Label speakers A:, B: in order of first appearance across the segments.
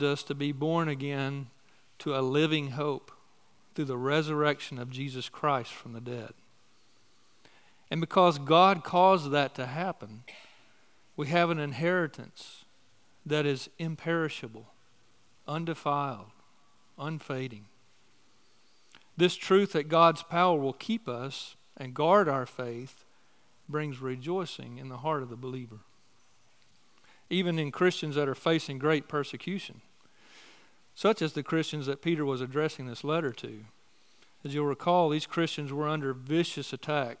A: us to be born again to a living hope through the resurrection of Jesus Christ from the dead. And because God caused that to happen, we have an inheritance that is imperishable, undefiled, unfading. This truth that God's power will keep us and guard our faith brings rejoicing in the heart of the believer. Even in Christians that are facing great persecution, such as the Christians that Peter was addressing this letter to. As you'll recall, these Christians were under vicious attack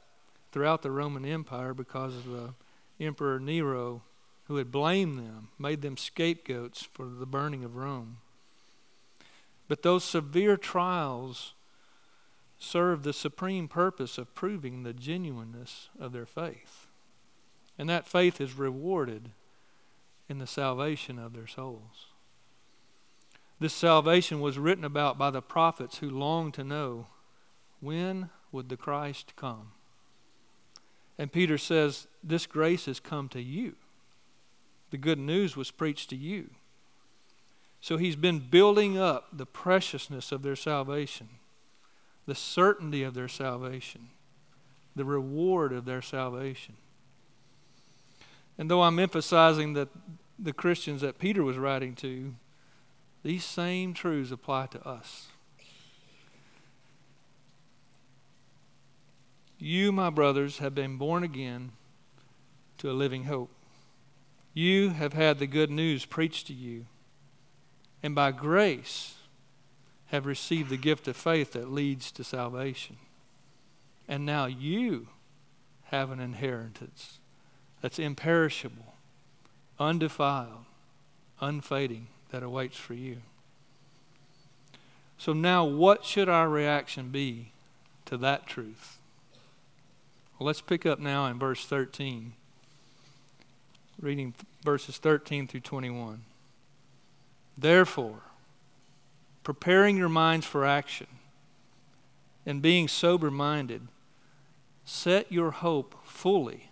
A: throughout the Roman Empire because of the Emperor Nero, who had blamed them, made them scapegoats for the burning of Rome. But those severe trials served the supreme purpose of proving the genuineness of their faith. And that faith is rewarded in the salvation of their souls. This salvation was written about by the prophets who longed to know when would the Christ come. And Peter says, This grace has come to you. The good news was preached to you. So he's been building up the preciousness of their salvation the certainty of their salvation, the reward of their salvation. And though I'm emphasizing that the Christians that Peter was writing to, these same truths apply to us. You, my brothers, have been born again to a living hope. You have had the good news preached to you, and by grace, have received the gift of faith that leads to salvation. And now you have an inheritance that's imperishable, undefiled, unfading that awaits for you. So, now what should our reaction be to that truth? Well, let's pick up now in verse 13, reading verses 13 through 21. Therefore, preparing your minds for action, and being sober minded, set your hope fully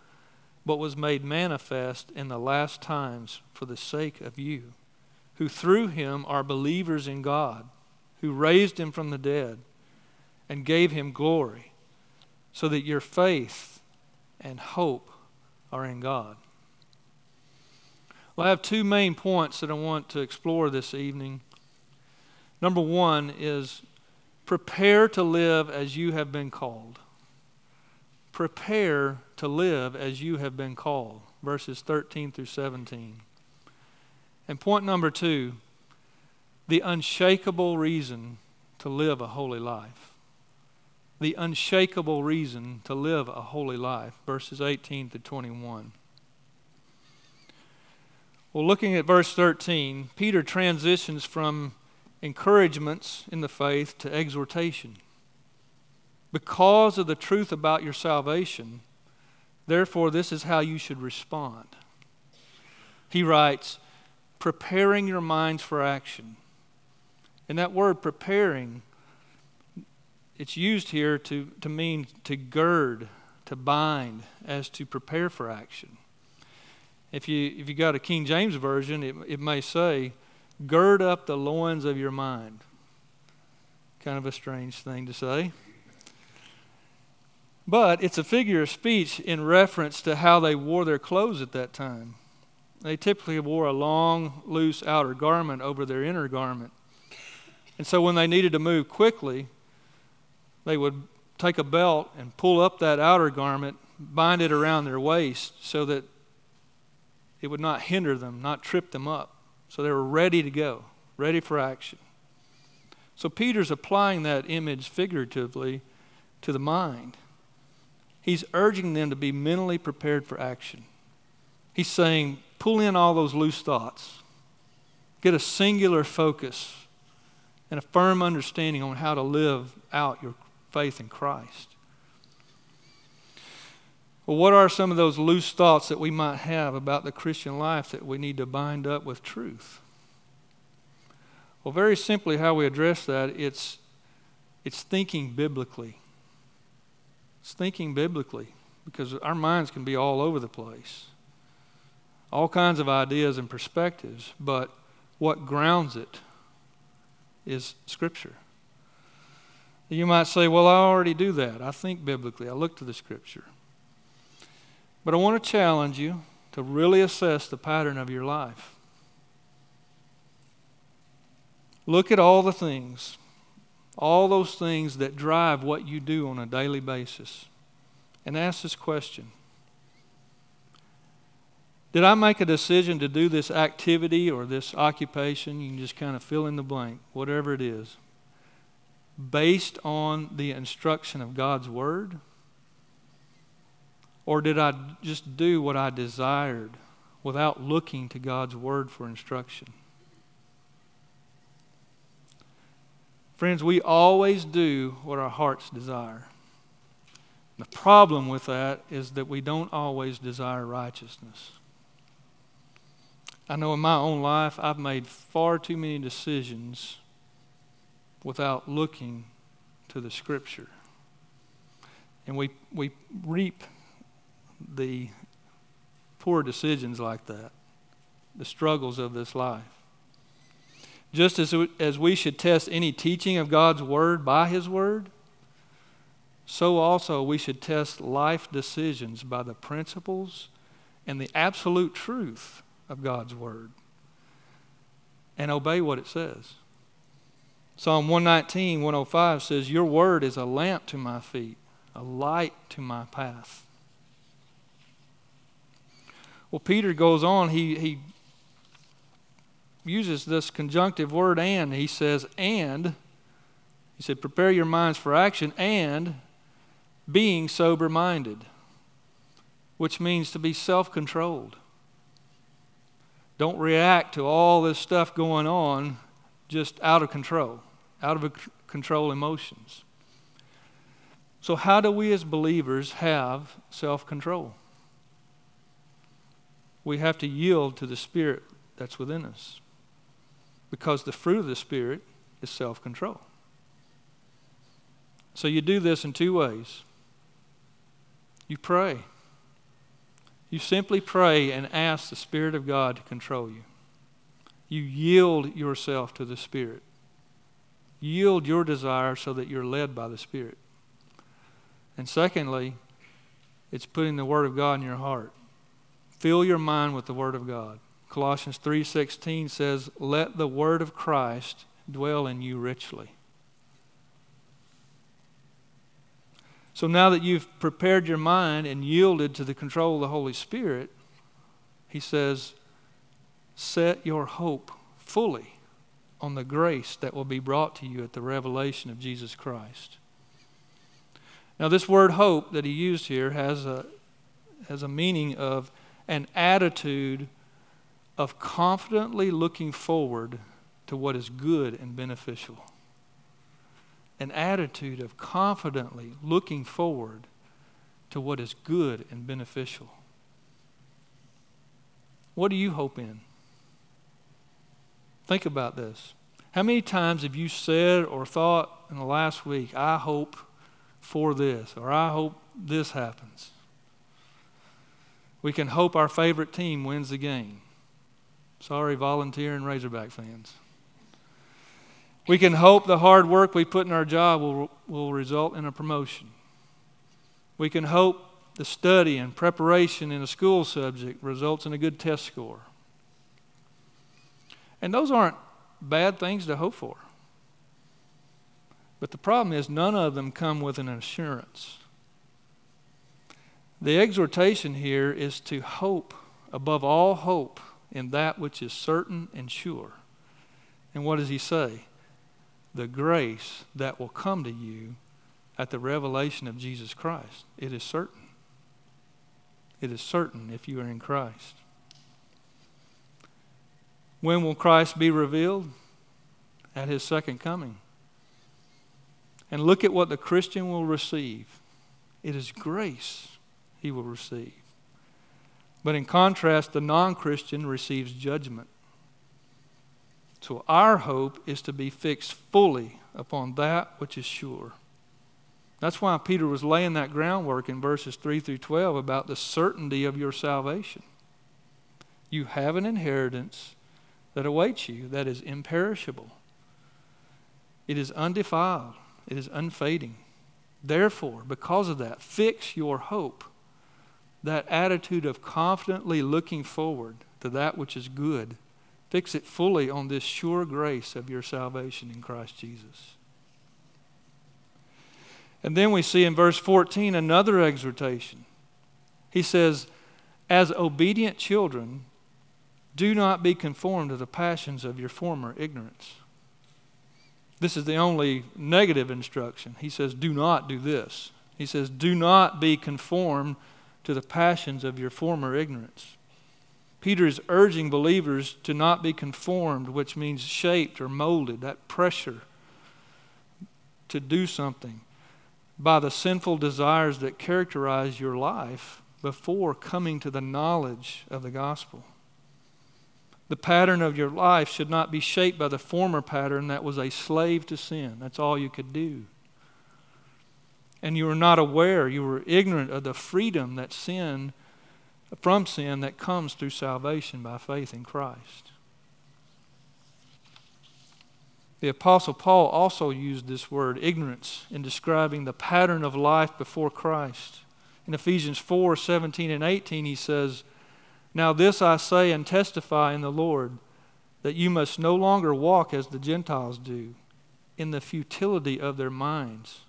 A: but was made manifest in the last times for the sake of you, who through him are believers in God, who raised him from the dead and gave him glory, so that your faith and hope are in God. Well, I have two main points that I want to explore this evening. Number one is prepare to live as you have been called. Prepare to live as you have been called. Verses 13 through 17. And point number two the unshakable reason to live a holy life. The unshakable reason to live a holy life. Verses 18 to 21. Well, looking at verse 13, Peter transitions from encouragements in the faith to exhortation. Because of the truth about your salvation, therefore, this is how you should respond. He writes, preparing your minds for action. And that word preparing, it's used here to, to mean to gird, to bind, as to prepare for action. If you, if you got a King James Version, it, it may say, Gird up the loins of your mind. Kind of a strange thing to say. But it's a figure of speech in reference to how they wore their clothes at that time. They typically wore a long, loose outer garment over their inner garment. And so when they needed to move quickly, they would take a belt and pull up that outer garment, bind it around their waist so that it would not hinder them, not trip them up. So they were ready to go, ready for action. So Peter's applying that image figuratively to the mind. He's urging them to be mentally prepared for action. He's saying, pull in all those loose thoughts, get a singular focus and a firm understanding on how to live out your faith in Christ. Well, what are some of those loose thoughts that we might have about the Christian life that we need to bind up with truth? Well, very simply, how we address that, it's, it's thinking biblically. It's thinking biblically because our minds can be all over the place. All kinds of ideas and perspectives, but what grounds it is Scripture. You might say, Well, I already do that. I think biblically, I look to the Scripture. But I want to challenge you to really assess the pattern of your life. Look at all the things, all those things that drive what you do on a daily basis, and ask this question Did I make a decision to do this activity or this occupation? You can just kind of fill in the blank, whatever it is, based on the instruction of God's Word? Or did I just do what I desired without looking to God's Word for instruction? Friends, we always do what our hearts desire. The problem with that is that we don't always desire righteousness. I know in my own life, I've made far too many decisions without looking to the Scripture. And we, we reap the poor decisions like that, the struggles of this life. Just as, as we should test any teaching of God's Word by His Word, so also we should test life decisions by the principles and the absolute truth of God's Word and obey what it says. Psalm 119, 105 says, Your word is a lamp to my feet, a light to my path. Well, Peter goes on, he, he uses this conjunctive word and. He says, and, he said, prepare your minds for action and being sober minded, which means to be self controlled. Don't react to all this stuff going on just out of control, out of control emotions. So, how do we as believers have self control? We have to yield to the Spirit that's within us because the fruit of the Spirit is self control. So, you do this in two ways you pray. You simply pray and ask the Spirit of God to control you. You yield yourself to the Spirit. Yield your desire so that you're led by the Spirit. And secondly, it's putting the Word of God in your heart. Fill your mind with the Word of God. Colossians 3:16 says, "Let the word of Christ dwell in you richly." So now that you've prepared your mind and yielded to the control of the Holy Spirit, he says, set your hope fully on the grace that will be brought to you at the revelation of Jesus Christ. Now, this word hope that he used here has a, has a meaning of an attitude of confidently looking forward to what is good and beneficial. An attitude of confidently looking forward to what is good and beneficial. What do you hope in? Think about this. How many times have you said or thought in the last week, I hope for this, or I hope this happens? We can hope our favorite team wins the game. Sorry, volunteer and Razorback fans. We can hope the hard work we put in our job will, will result in a promotion. We can hope the study and preparation in a school subject results in a good test score. And those aren't bad things to hope for. But the problem is, none of them come with an assurance. The exhortation here is to hope above all hope in that which is certain and sure. And what does he say? The grace that will come to you at the revelation of Jesus Christ. It is certain. It is certain if you are in Christ. When will Christ be revealed? At his second coming. And look at what the Christian will receive it is grace he will receive. But in contrast, the non Christian receives judgment. So our hope is to be fixed fully upon that which is sure. That's why Peter was laying that groundwork in verses 3 through 12 about the certainty of your salvation. You have an inheritance that awaits you that is imperishable, it is undefiled, it is unfading. Therefore, because of that, fix your hope, that attitude of confidently looking forward to that which is good. Fix it fully on this sure grace of your salvation in Christ Jesus. And then we see in verse 14 another exhortation. He says, As obedient children, do not be conformed to the passions of your former ignorance. This is the only negative instruction. He says, Do not do this. He says, Do not be conformed to the passions of your former ignorance. Peter is urging believers to not be conformed, which means shaped or molded, that pressure to do something by the sinful desires that characterize your life before coming to the knowledge of the gospel. The pattern of your life should not be shaped by the former pattern that was a slave to sin. That's all you could do. And you were not aware, you were ignorant of the freedom that sin, from sin, that comes through salvation by faith in Christ. The Apostle Paul also used this word, ignorance, in describing the pattern of life before Christ. In Ephesians 4 17 and 18, he says, now, this I say and testify in the Lord that you must no longer walk as the Gentiles do, in the futility of their minds.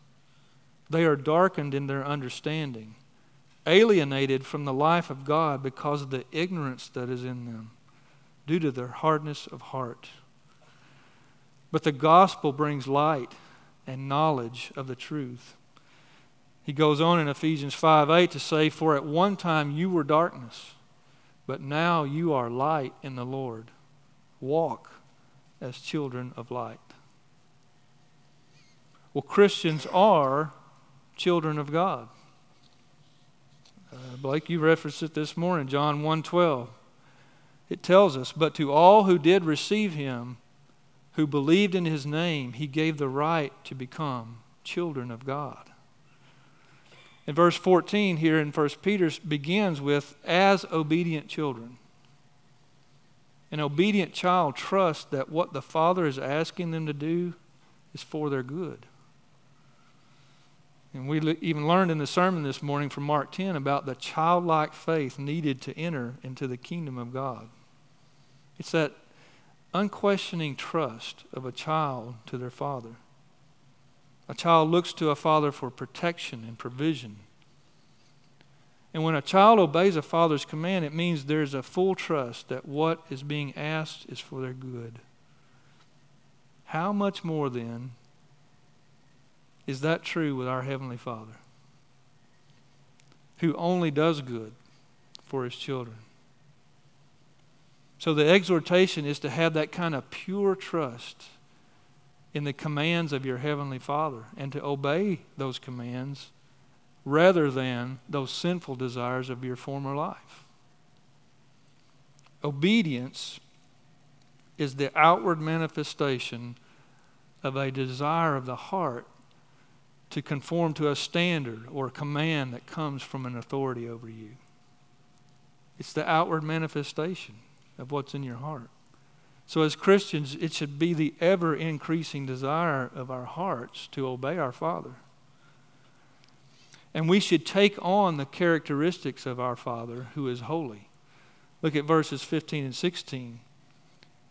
A: They are darkened in their understanding, alienated from the life of God because of the ignorance that is in them, due to their hardness of heart. But the gospel brings light and knowledge of the truth. He goes on in Ephesians 5 8 to say, For at one time you were darkness but now you are light in the Lord. Walk as children of light. Well, Christians are children of God. Uh, Blake, you referenced it this morning, John 1:12. It tells us, "But to all who did receive him, who believed in his name, he gave the right to become children of God." In verse 14 here in 1 Peter begins with, as obedient children. An obedient child trusts that what the Father is asking them to do is for their good. And we even learned in the sermon this morning from Mark 10 about the childlike faith needed to enter into the kingdom of God. It's that unquestioning trust of a child to their father. A child looks to a father for protection and provision. And when a child obeys a father's command, it means there's a full trust that what is being asked is for their good. How much more then is that true with our Heavenly Father, who only does good for His children? So the exhortation is to have that kind of pure trust in the commands of your Heavenly Father and to obey those commands rather than those sinful desires of your former life. Obedience is the outward manifestation of a desire of the heart to conform to a standard or a command that comes from an authority over you. It's the outward manifestation of what's in your heart. So, as Christians, it should be the ever increasing desire of our hearts to obey our Father. And we should take on the characteristics of our Father who is holy. Look at verses 15 and 16.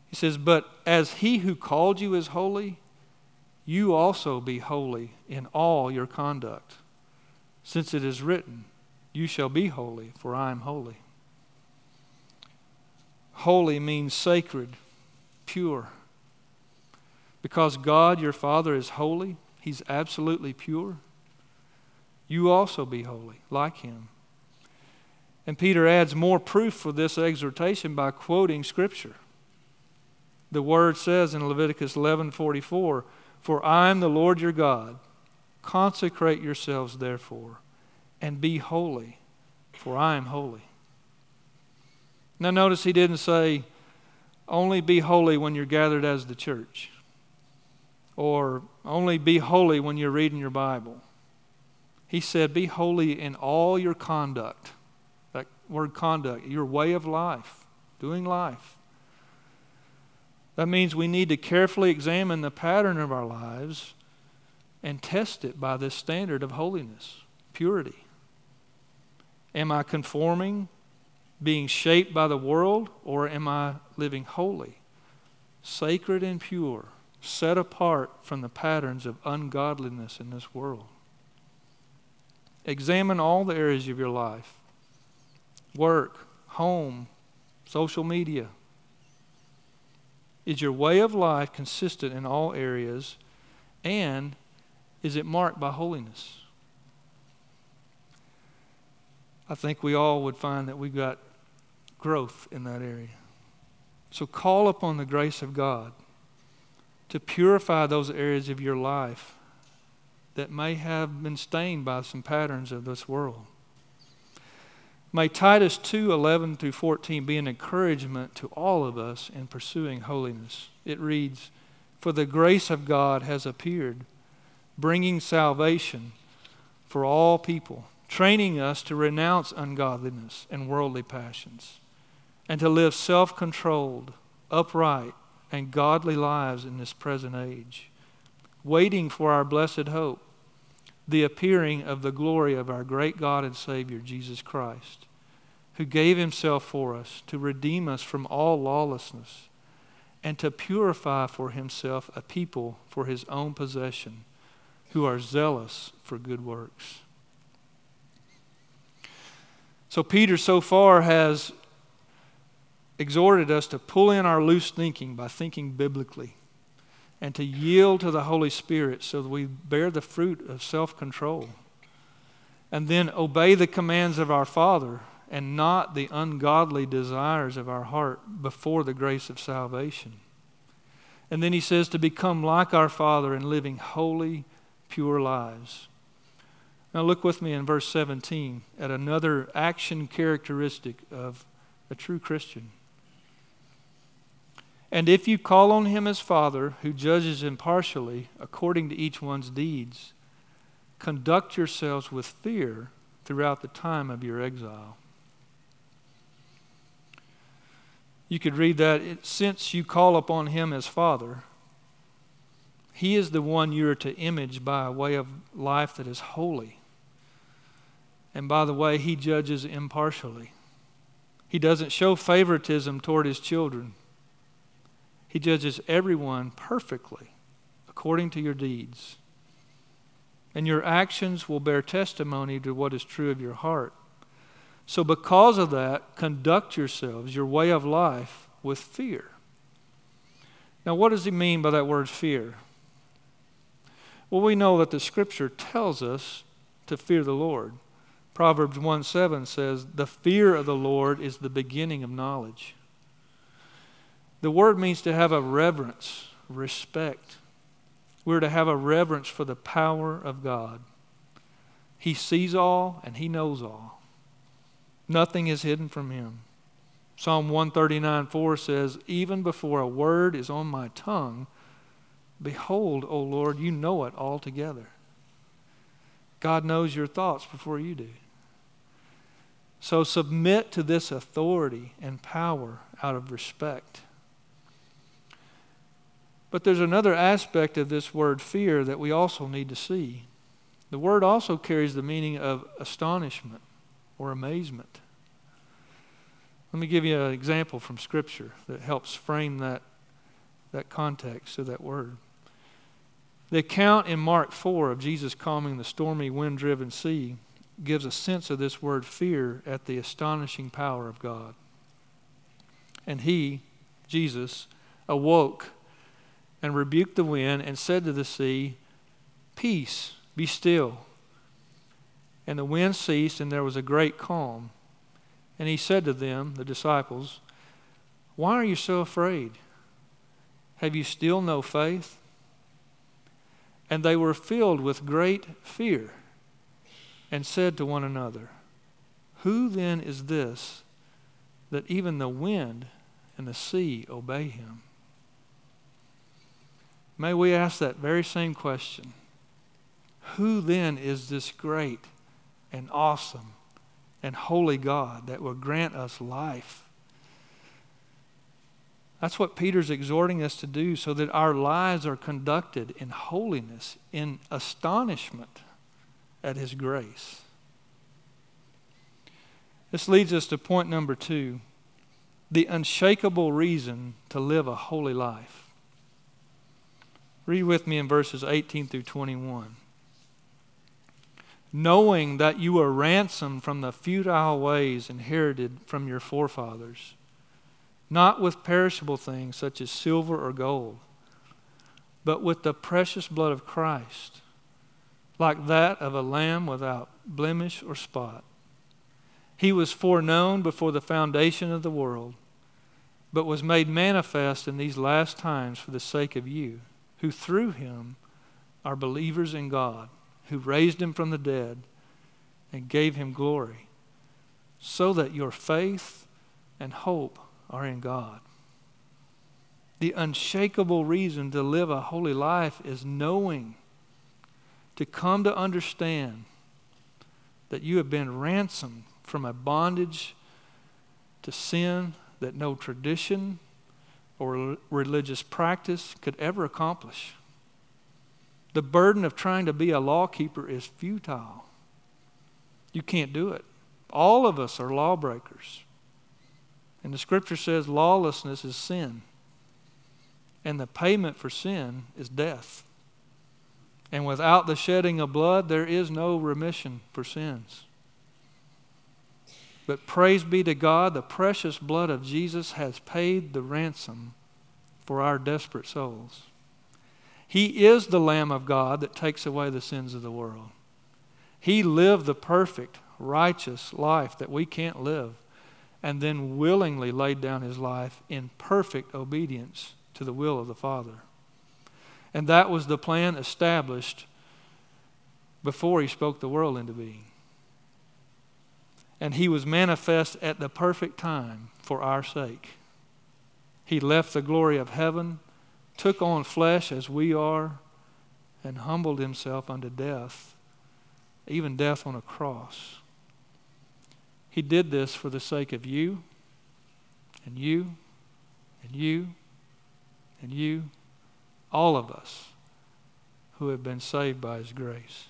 A: He says, But as he who called you is holy, you also be holy in all your conduct, since it is written, You shall be holy, for I am holy. Holy means sacred, pure. Because God, your Father, is holy, He's absolutely pure. You also be holy, like Him. And Peter adds more proof for this exhortation by quoting Scripture. The word says in Leviticus 11:44, "For I am the Lord your God. Consecrate yourselves therefore, and be holy, for I am holy." Now notice he didn't say only be holy when you're gathered as the church or only be holy when you're reading your Bible. He said be holy in all your conduct That word conduct, your way of life, doing life. That means we need to carefully examine the pattern of our lives and test it by this standard of holiness, purity. Am I conforming, being shaped by the world, or am I living holy, sacred and pure, set apart from the patterns of ungodliness in this world? Examine all the areas of your life work, home, social media? Is your way of life consistent in all areas? And is it marked by holiness? I think we all would find that we've got growth in that area. So call upon the grace of God to purify those areas of your life that may have been stained by some patterns of this world. May Titus 2 11 through 14 be an encouragement to all of us in pursuing holiness. It reads, For the grace of God has appeared, bringing salvation for all people, training us to renounce ungodliness and worldly passions, and to live self controlled, upright, and godly lives in this present age, waiting for our blessed hope the appearing of the glory of our great God and Savior, Jesus Christ, who gave himself for us to redeem us from all lawlessness and to purify for himself a people for his own possession who are zealous for good works. So, Peter so far has exhorted us to pull in our loose thinking by thinking biblically and to yield to the Holy Spirit so that we bear the fruit of self control. And then obey the commands of our Father and not the ungodly desires of our heart before the grace of salvation. And then he says to become like our Father in living holy, pure lives. Now, look with me in verse 17 at another action characteristic of a true Christian. And if you call on him as Father, who judges impartially according to each one's deeds, conduct yourselves with fear throughout the time of your exile. You could read that since you call upon him as Father, he is the one you are to image by a way of life that is holy. And by the way, he judges impartially. He doesn't show favoritism toward his children. He judges everyone perfectly according to your deeds. And your actions will bear testimony to what is true of your heart. So, because of that, conduct yourselves, your way of life, with fear. Now, what does he mean by that word fear? Well, we know that the scripture tells us to fear the Lord. Proverbs 1 7 says, The fear of the Lord is the beginning of knowledge. The word means to have a reverence, respect. We're to have a reverence for the power of God. He sees all and He knows all. Nothing is hidden from Him. Psalm 139 4 says, Even before a word is on my tongue, behold, O Lord, you know it altogether. God knows your thoughts before you do. So submit to this authority and power out of respect. But there's another aspect of this word fear that we also need to see. The word also carries the meaning of astonishment or amazement. Let me give you an example from Scripture that helps frame that, that context of that word. The account in Mark 4 of Jesus calming the stormy, wind driven sea gives a sense of this word fear at the astonishing power of God. And he, Jesus, awoke and rebuked the wind and said to the sea, Peace, be still. And the wind ceased, and there was a great calm. And he said to them, the disciples, Why are you so afraid? Have you still no faith? And they were filled with great fear and said to one another, Who then is this that even the wind and the sea obey him? May we ask that very same question. Who then is this great and awesome and holy God that will grant us life? That's what Peter's exhorting us to do so that our lives are conducted in holiness, in astonishment at his grace. This leads us to point number two the unshakable reason to live a holy life. Read with me in verses 18 through 21. Knowing that you are ransomed from the futile ways inherited from your forefathers not with perishable things such as silver or gold, but with the precious blood of Christ, like that of a lamb without blemish or spot. He was foreknown before the foundation of the world, but was made manifest in these last times for the sake of you, who through him are believers in God, who raised him from the dead and gave him glory, so that your faith and hope are in God. The unshakable reason to live a holy life is knowing, to come to understand that you have been ransomed from a bondage to sin that no tradition or religious practice could ever accomplish. The burden of trying to be a lawkeeper is futile. You can't do it. All of us are lawbreakers. And the scripture says lawlessness is sin. And the payment for sin is death. And without the shedding of blood, there is no remission for sins. But praise be to God, the precious blood of Jesus has paid the ransom for our desperate souls. He is the Lamb of God that takes away the sins of the world. He lived the perfect, righteous life that we can't live and then willingly laid down his life in perfect obedience to the will of the Father. And that was the plan established before he spoke the world into being. And he was manifest at the perfect time for our sake. He left the glory of heaven, took on flesh as we are, and humbled himself unto death, even death on a cross. He did this for the sake of you and you and you and you, all of us who have been saved by His grace.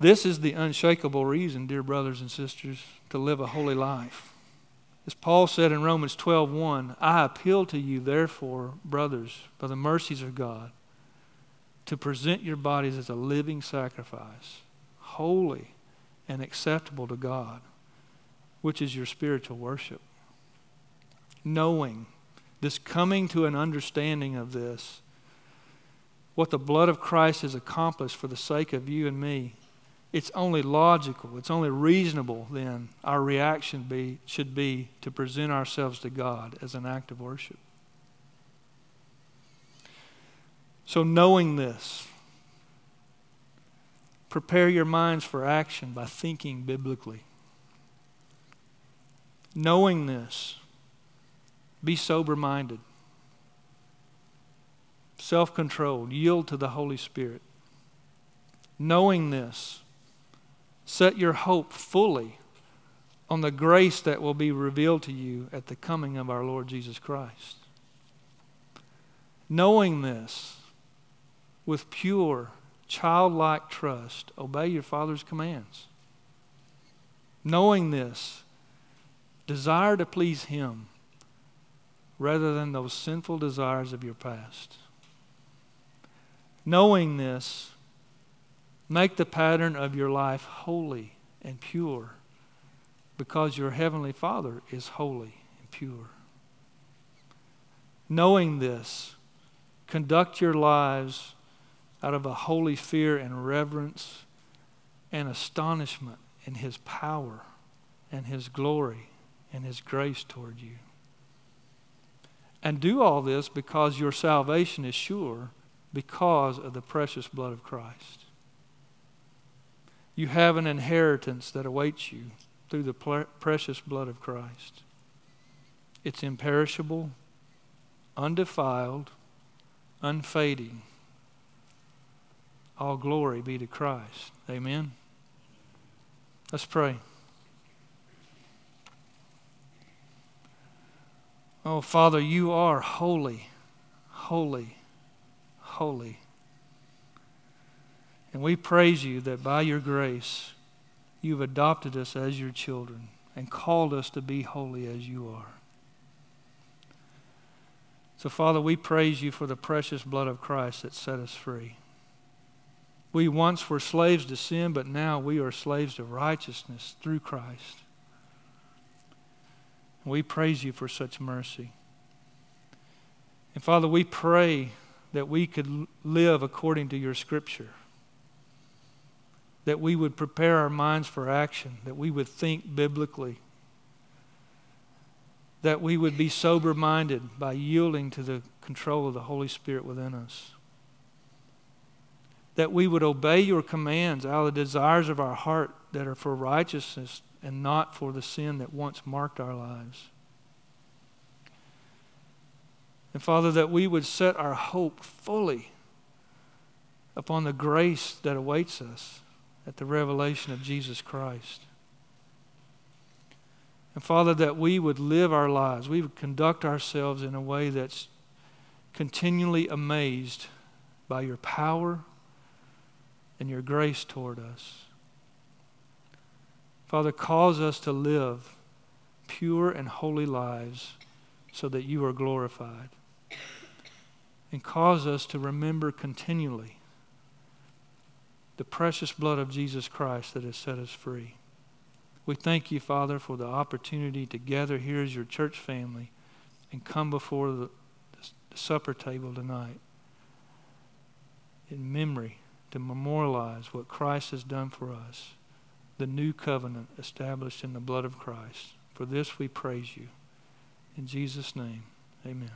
A: This is the unshakable reason, dear brothers and sisters, to live a holy life. As Paul said in Romans 12:1, I appeal to you therefore, brothers, by the mercies of God, to present your bodies as a living sacrifice, holy and acceptable to God, which is your spiritual worship. Knowing this, coming to an understanding of this, what the blood of Christ has accomplished for the sake of you and me, it's only logical, it's only reasonable then our reaction be, should be to present ourselves to God as an act of worship. So, knowing this, Prepare your minds for action by thinking biblically. Knowing this, be sober minded, self controlled, yield to the Holy Spirit. Knowing this, set your hope fully on the grace that will be revealed to you at the coming of our Lord Jesus Christ. Knowing this with pure childlike trust, obey your Father's commands. Knowing this, desire to please Him rather than those sinful desires of your past. Knowing this, make the pattern of your life holy and pure because your heavenly Father is holy and pure. Knowing this, conduct your lives out of a holy fear and reverence and astonishment in His power and His glory and His grace toward you. And do all this because your salvation is sure because of the precious blood of Christ. You have an inheritance that awaits you through the precious blood of Christ. It's imperishable, undefiled, unfading. All glory be to Christ. Amen. Let's pray. Oh, Father, you are holy, holy, holy. And we praise you that by your grace, you've adopted us as your children and called us to be holy as you are. So, Father, we praise you for the precious blood of Christ that set us free. We once were slaves to sin, but now we are slaves to righteousness through Christ. We praise you for such mercy. And Father, we pray that we could live according to your scripture, that we would prepare our minds for action, that we would think biblically, that we would be sober minded by yielding to the control of the Holy Spirit within us that we would obey your commands out of the desires of our heart that are for righteousness and not for the sin that once marked our lives. And Father, that we would set our hope fully upon the grace that awaits us at the revelation of Jesus Christ. And Father, that we would live our lives, we would conduct ourselves in a way that's continually amazed by your power and your grace toward us. Father, cause us to live pure and holy lives so that you are glorified. And cause us to remember continually the precious blood of Jesus Christ that has set us free. We thank you, Father, for the opportunity to gather here as your church family and come before the, the supper table tonight in memory to memorialize what Christ has done for us, the new covenant established in the blood of Christ. For this we praise you. In Jesus' name, amen.